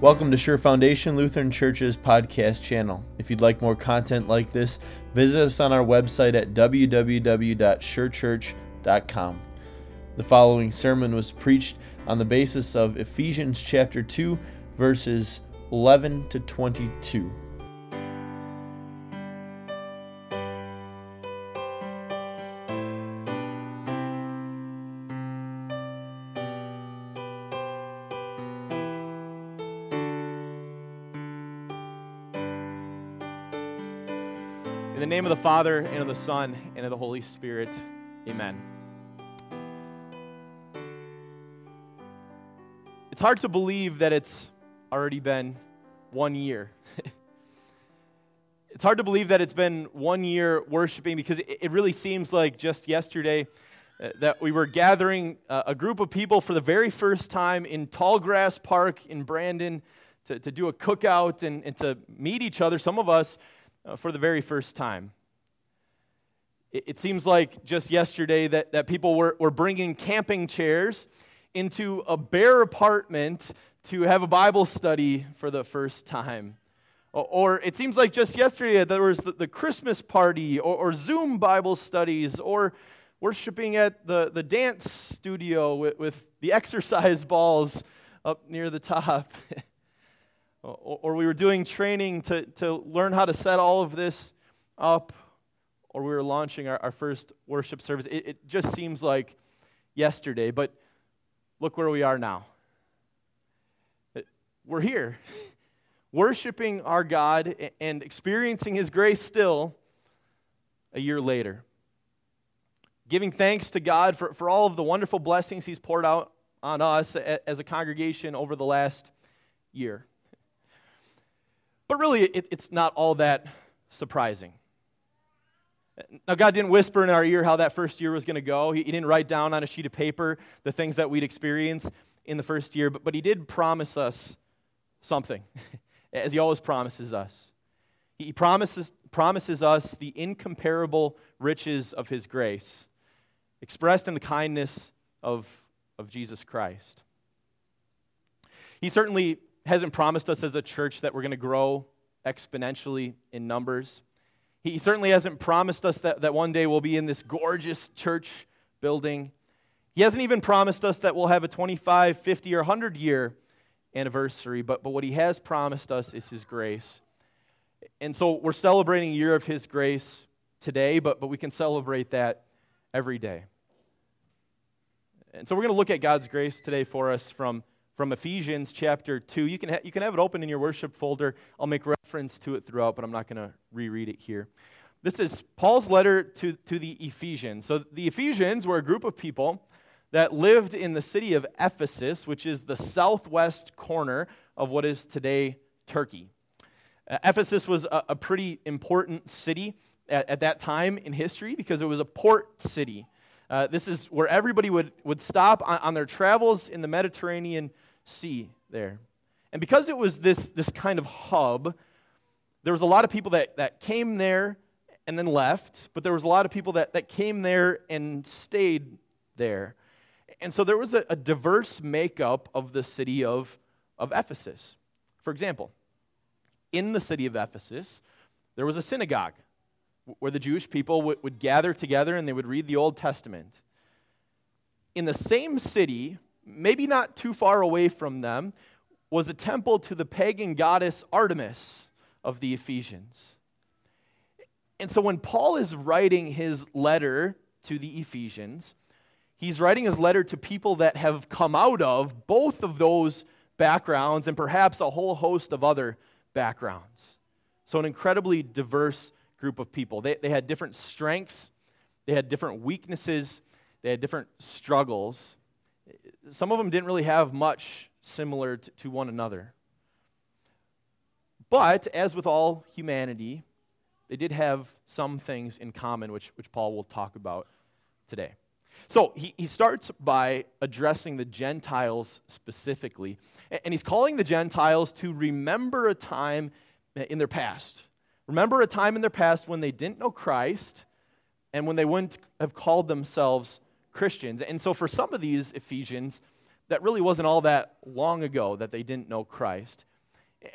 Welcome to Sure Foundation Lutheran Church's podcast channel. If you'd like more content like this, visit us on our website at www.surechurch.com. The following sermon was preached on the basis of Ephesians chapter 2, verses 11 to 22. In the name of the Father, and of the Son, and of the Holy Spirit, amen. It's hard to believe that it's already been one year. it's hard to believe that it's been one year worshiping because it, really seems like just yesterday uh, that we were gathering uh, a group of people for the very first time in Tallgrass Park in Brandon to, to do a cookout and, and to meet each other. Some of us uh, for the very first time. It, it, seems like just yesterday that, that people were, were bringing camping chairs into a bare apartment to have a Bible study for the first time. Or, or it seems like just yesterday there was the, the Christmas party or, or, Zoom Bible studies or worshiping at the, the dance studio with, with the exercise balls up near the top. or we were doing training to, to learn how to set all of this up, or we were launching our, our first worship service. It, it just seems like yesterday, but look where we are now. We're here, worshiping our God and experiencing His grace still a year later. Giving thanks to God for, for all of the wonderful blessings He's poured out on us as a congregation over the last year. But really, it, it's not all that surprising. Now, God didn't whisper in our ear how that first year was going to go. He, he, didn't write down on a sheet of paper the things that we'd experience in the first year, but, but He did promise us something, as He always promises us. He promises, promises us the incomparable riches of His grace, expressed in the kindness of, of Jesus Christ. He certainly hasn't promised us as a church that we're going to grow exponentially in numbers. He certainly hasn't promised us that, that one day we'll be in this gorgeous church building. He hasn't even promised us that we'll have a 25, 50, or 100 year anniversary, but, but what he has promised us is his grace. And so we're celebrating a year of his grace today, but, but we can celebrate that every day. And so we're going to look at God's grace today for us from from Ephesians chapter 2. You can, ha- you can have it open in your worship folder. I'll make reference to it throughout, but I'm not going to reread it here. This is Paul's letter to, to the Ephesians. So, the Ephesians were a group of people that lived in the city of Ephesus, which is the southwest corner of what is today Turkey. Uh, Ephesus was a, a, pretty important city at, at, that time in history because it was a port city. Uh, this is where everybody would, would stop on, on their travels in the Mediterranean sea there. And because it was this, this kind of hub, there was a lot of people that, that came there and then left, but there was a lot of people that, that came there and stayed there. And so there was a, a diverse makeup of the city of, of Ephesus. For example, in the city of Ephesus, there was a synagogue where the Jewish people would, would gather together and they would read the Old Testament. In the same city maybe not too far away from them, was a temple to the pagan goddess Artemis of the Ephesians. And so when Paul is writing his letter to the Ephesians, he's writing his letter to people that have come out of both of those backgrounds and perhaps a whole host of other backgrounds. So, an incredibly diverse group of people. They, they had different strengths, they had different weaknesses, they had different struggles some of them didn't really have much similar to, to one another. But, as with all humanity, they did have some things in common, which, which Paul will talk about today. So he, he starts by addressing the Gentiles specifically, and he's calling the Gentiles to remember a time in their past. Remember a time in their past when they didn't know Christ and when they wouldn't have called themselves Christians. And so, for some of these Ephesians, that really wasn't all that long ago that they didn't know Christ.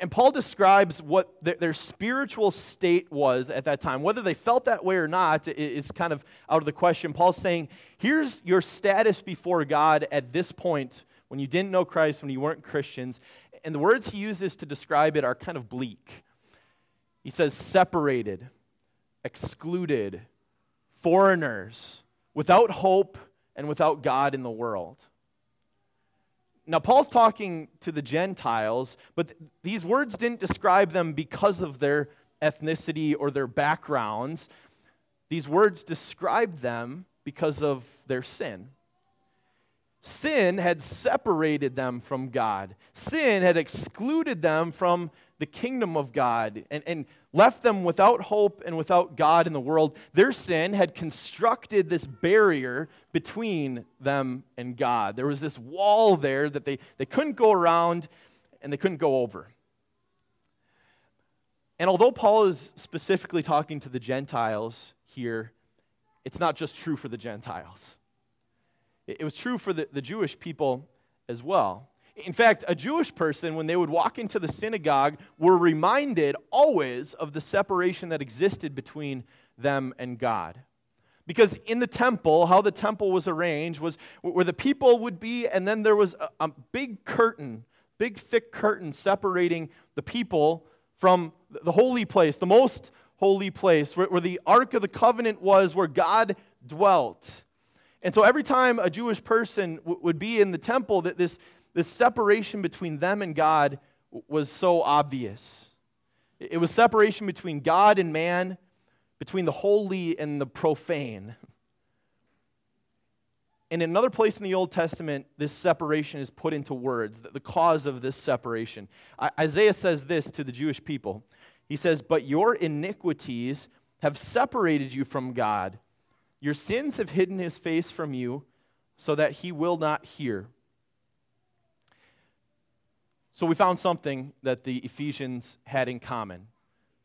And Paul describes what their, spiritual state was at that time. Whether they felt that way or not is kind of out of the question. Paul's saying, here's your status before God at this point when you didn't know Christ, when you weren't Christians. And the words he uses to describe it are kind of bleak. He says, separated, excluded, foreigners, without hope, and without God in the world. Now, Paul's talking to the Gentiles, but th- these words didn't describe them because of their ethnicity or their backgrounds. These words described them because of their sin. Sin had separated them from God, sin had excluded them from the kingdom of God and, and left them without hope and without God in the world. Their sin had constructed this barrier between them and God. There was this wall there that they, they couldn't go around and they couldn't go over. And although Paul is specifically talking to the Gentiles here, it's not just true for the Gentiles. It was true for the, the Jewish people as well. In fact, a Jewish person, when they would walk into the synagogue, were reminded always of the separation that existed between them and God. Because in the temple, how the temple was arranged was where the people would be, and then there was a, a big curtain, big thick curtain separating the people from the holy place, the most holy place, where, where the Ark of the Covenant was, where God dwelt. And so every time a Jewish person w- would be in the temple, that this, this separation between them and God was so obvious. It was separation between God and man, between the holy and the profane. And in another place in the Old Testament, this separation is put into words, the cause of this separation. Isaiah says this to the Jewish people He says, But your iniquities have separated you from God. Your sins have hidden his face from you so that he will not hear. So we found something that the Ephesians had in common.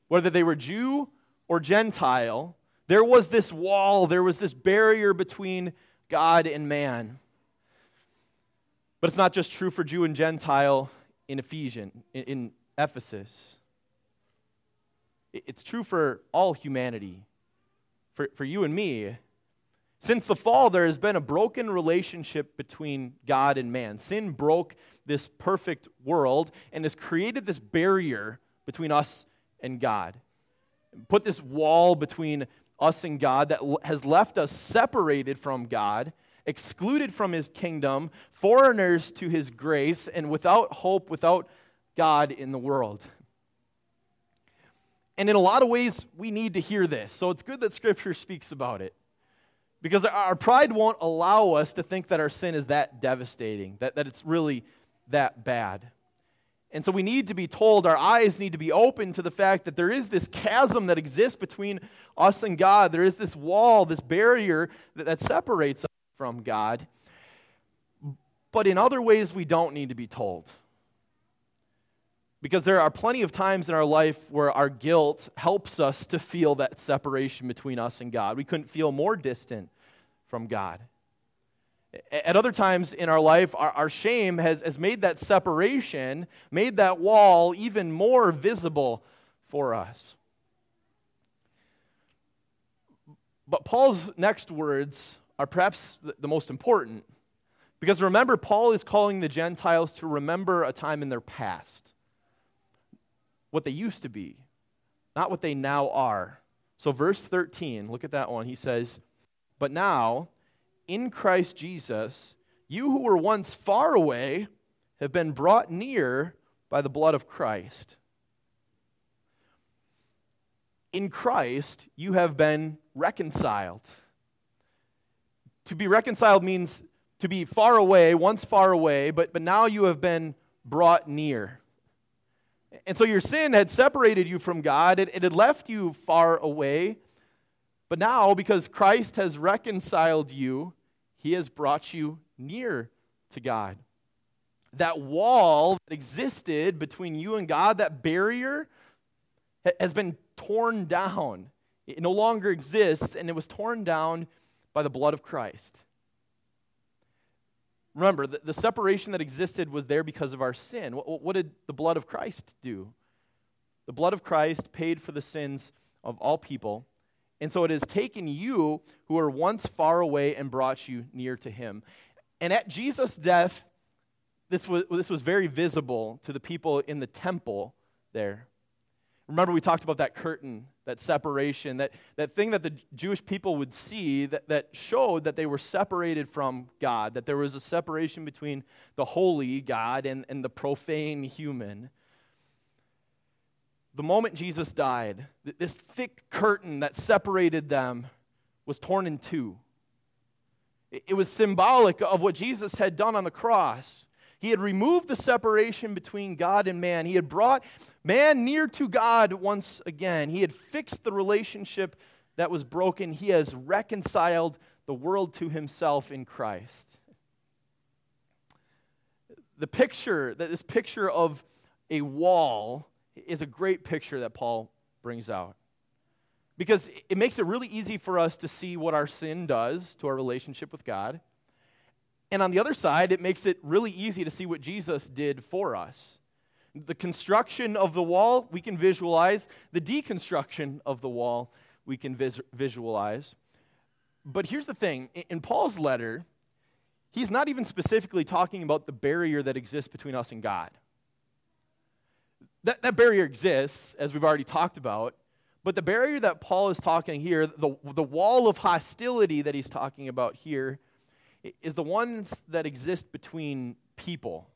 Whether they were Jew or Gentile, there was this wall, there was this barrier between God and man. But it's not just true for Jew and Gentile in Ephesian, in, Ephesus. It's true for all humanity, for, for you and me. Since the fall, there has been a broken relationship between God and man. Sin broke this perfect world and has created this barrier between us and God. Put this wall between us and God that has left us separated from God, excluded from his kingdom, foreigners to his grace, and without hope, without God in the world. And in a lot of ways, we need to hear this. So it's good that Scripture speaks about it. Because our pride won't allow us to think that our sin is that devastating, that, that it's really that bad. And so we need to be told, our eyes need to be open to the fact that there is this chasm that exists between us and God. There is this wall, this barrier that, that separates us from God. But in other ways, we don't need to be told. Because there are plenty of times in our life where our guilt helps us to feel that separation between us and God. We couldn't feel more distant from God. At other times in our life, our, our shame has, has made that separation, made that wall even more visible for us. But Paul's next words are perhaps the, the most important. Because remember, Paul is calling the Gentiles to remember a time in their past what they used to be, not what they now are. So, verse 13, look at that one. He says, But now, in Christ Jesus, you who were once far away have been brought near by the blood of Christ. In Christ, you have been reconciled. To be reconciled means to be far away, once far away, but, but now you have been brought near. And so your sin had separated you from God, it, it had left you far away. But now, because Christ has reconciled you, he has brought you near to God. That wall that existed between you and God, that barrier, has been torn down. It no longer exists, and it was torn down by the blood of Christ. Remember, the, the separation that existed was there because of our sin. What, what did the blood of Christ do? The blood of Christ paid for the sins of all people. And so it has taken you who were once far away and brought you near to him. And at Jesus' death, this was, this was very visible to the people in the temple there. Remember, we talked about that curtain, that separation, that, that thing that the Jewish people would see that, that showed that they were separated from God, that there was a separation between the holy God and, and the profane human. The moment Jesus died, this thick curtain that separated them was torn in two. It was symbolic of what Jesus had done on the cross. He had removed the separation between God and man. He had brought man near to God once again. He had fixed the relationship that was broken. He has reconciled the world to himself in Christ. The picture, that this picture of a wall, is a great picture that Paul brings out. Because it makes it really easy for us to see what our sin does to our relationship with God. And on the other side, it makes it really easy to see what Jesus did for us. The construction of the wall, we can visualize. The deconstruction of the wall, we can vis- visualize. But here's the thing in Paul's letter, he's not even specifically talking about the barrier that exists between us and God. That, that barrier exists, as we've already talked about, but the barrier that Paul is talking here, the, the wall of hostility that he's talking about here, is the ones that exist between people.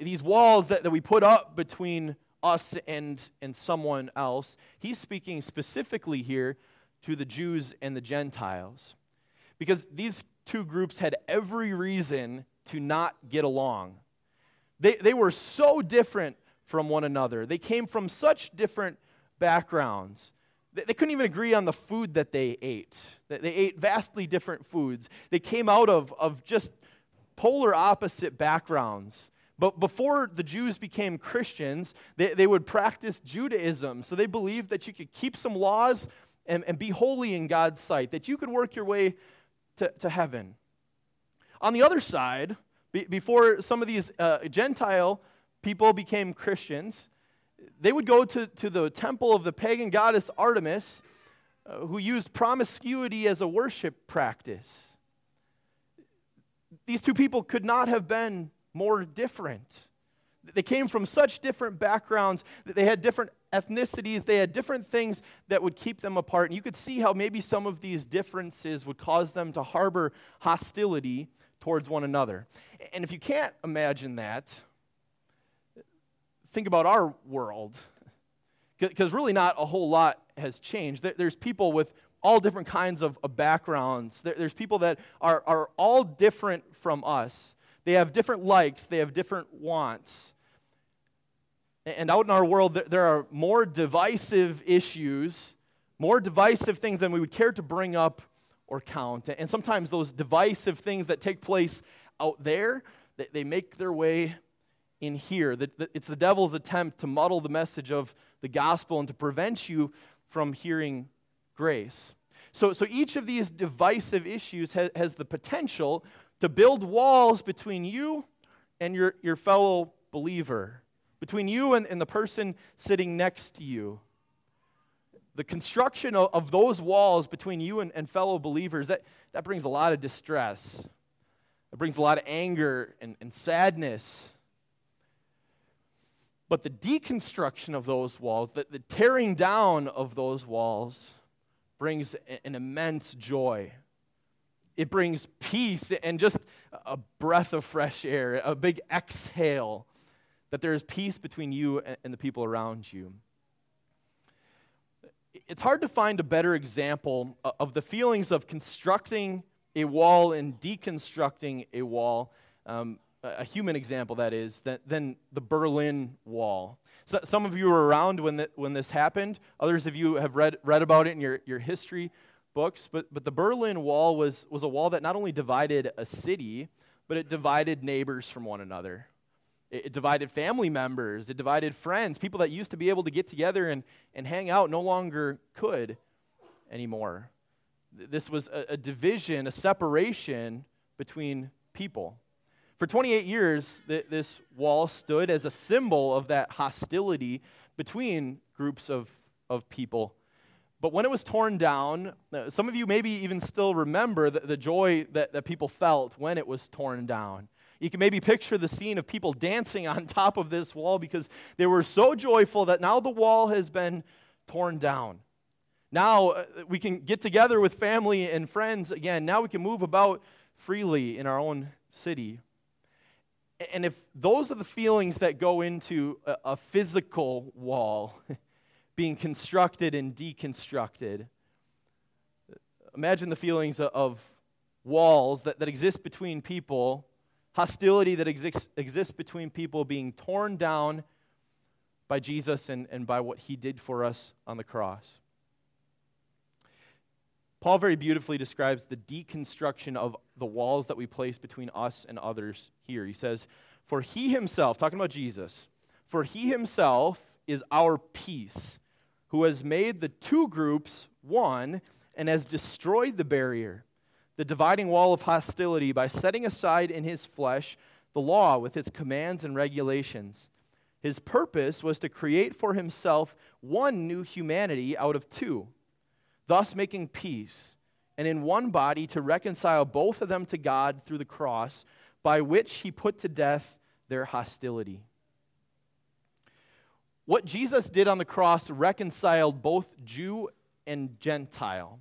These walls that, that we put up between us and, and someone else. He's speaking specifically here to the Jews and the Gentiles. Because these two groups had every reason to not get along. They, they were so different from one another, they came from such different backgrounds. They couldn't even agree on the food that they ate. They ate vastly different foods. They came out of, of just polar opposite backgrounds. But before the Jews became Christians, they, they would practice Judaism. So they believed that you could keep some laws and, and be holy in God's sight, that you could work your way to, to heaven. On the other side, be, before some of these uh, Gentile people became Christians, they would go to, to the temple of the pagan goddess Artemis, uh, who used promiscuity as a worship practice. These two people could not have been more different. They came from such different backgrounds that they had different ethnicities, they had different things that would keep them apart. And you could see how maybe some of these differences would cause them to harbor hostility towards one another. And if you can't imagine that, think about our world, because really not a whole lot has changed. There's people with all different kinds of, backgrounds. There's people that are, are all different from us. They have different likes, they have different wants. And out in our world, there are more divisive issues, more divisive things than we would care to bring up or count. And sometimes those divisive things that take place out there, they make their way in here. It's the devil's attempt to muddle the message of the gospel and to prevent you from hearing grace. So, so each of these divisive issues has, has the potential to build walls between you and your, your fellow believer, between you and, and the person sitting next to you. The construction of, of those walls between you and, and fellow believers, that, that brings a lot of distress. It brings a lot of anger and, and sadness. But the deconstruction of those walls, the, the tearing down of those walls, brings an immense joy. It brings peace and just a breath of fresh air, a big exhale that there is peace between you and the people around you. It's hard to find a better example of the feelings of constructing a wall and deconstructing a wall um, a human example that is, than, the Berlin Wall. So, some of you were around when, the, when this happened. Others of you have read, read about it in your, your history books. But, but the Berlin Wall was, was a wall that not only divided a city, but it divided neighbors from one another. It, it divided family members. It divided friends. People that used to be able to get together and, and hang out no longer could anymore. This was a, a division, a separation between people. For 28 years, th- this wall stood as a symbol of that hostility between groups of, of people. But when it was torn down, uh, some of you maybe even still remember the, the joy that, that people felt when it was torn down. You can maybe picture the scene of people dancing on top of this wall because they were so joyful that now the wall has been torn down. Now uh, we can get together with family and friends again. Now we can move about freely in our own city. And if those are the feelings that go into a, physical wall being constructed and deconstructed, imagine the feelings of walls that, that exist between people, hostility that exists, exists between people being torn down by Jesus and, and by what he did for us on the cross. Paul very beautifully describes the deconstruction of the walls that we place between us and others here. He says, For he himself, talking about Jesus, for he himself is our peace, who has made the two groups one and has destroyed the barrier, the dividing wall of hostility, by setting aside in his flesh the law with its commands and regulations. His purpose was to create for himself one new humanity out of two thus making peace, and in one body to reconcile both of them to God through the cross, by which he put to death their hostility. What Jesus did on the cross reconciled both Jew and Gentile.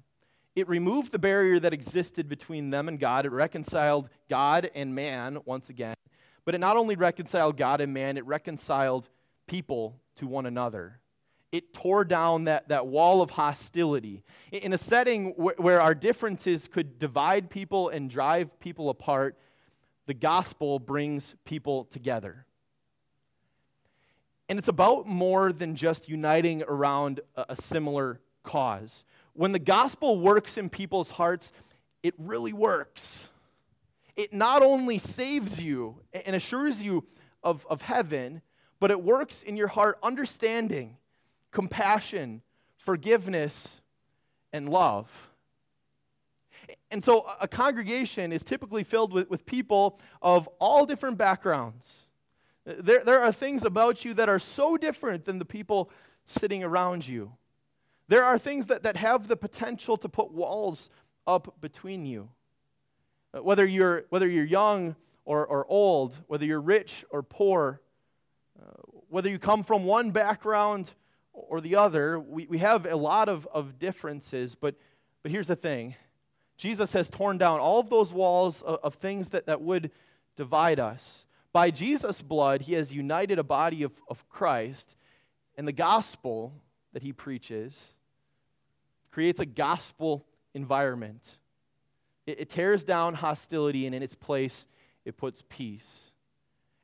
It removed the barrier that existed between them and God. It reconciled God and man once again. But it not only reconciled God and man, it reconciled people to one another it tore down that, that wall of hostility. In a setting wh- where our differences could divide people and drive people apart, the gospel brings people together. And it's about more than just uniting around a, a similar cause. When the gospel works in people's hearts, it really works. It not only saves you and assures you of, of heaven, but it works in your heart understanding compassion, forgiveness, and love. And so a congregation is typically filled with, with people of all different backgrounds. There, there are things about you that are so different than the people sitting around you. There are things that, that have the potential to put walls up between you. Whether you're, whether you're young or, or old, whether you're rich or poor, uh, whether you come from one background or the other. We, we have a lot of, of differences, but, but here's the thing Jesus has torn down all of those walls of, of things that, that would divide us. By Jesus' blood, he has united a body of, of Christ, and the gospel that he preaches creates a gospel environment. It, it tears down hostility, and in its place, it puts peace.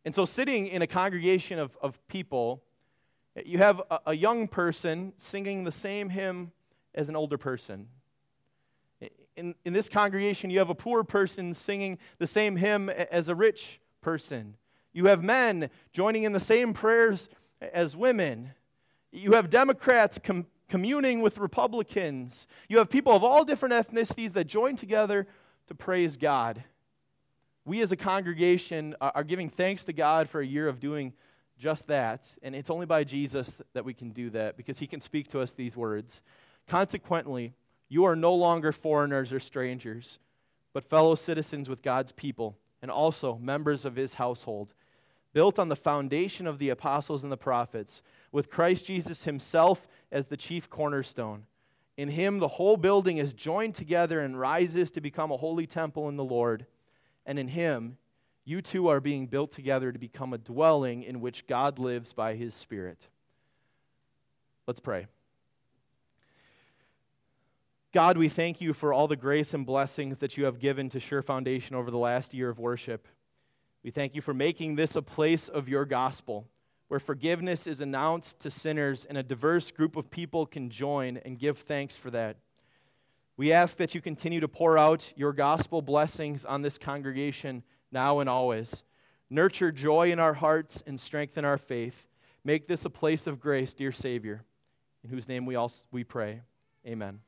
And so, sitting in a congregation of, of people, you have a, a young person singing the same hymn as an older person. In, in this congregation, you have a poor person singing the same hymn as a rich person. You have men joining in the same prayers as women. You have Democrats com- communing with Republicans. You have people of all different ethnicities that join together to praise God. We as a congregation are giving thanks to God for a year of doing just that. And it's only by Jesus that we can do that because he can speak to us these words. Consequently, you are no longer foreigners or strangers, but fellow citizens with God's people and also members of his household, built on the foundation of the apostles and the prophets, with Christ Jesus himself as the chief cornerstone. In him, the whole building is joined together and rises to become a holy temple in the Lord. And in him, you too are being built together to become a dwelling in which God lives by his Spirit. Let's pray. God, we thank you for all the grace and blessings that you have given to Sure Foundation over the last year of worship. We thank you for making this a place of your gospel where forgiveness is announced to sinners and a diverse group of people can join and give thanks for that. We ask that you continue to pour out your gospel blessings on this congregation now and always. Nurture joy in our hearts and strengthen our faith. Make this a place of grace, dear Savior, in whose name we all we pray. Amen.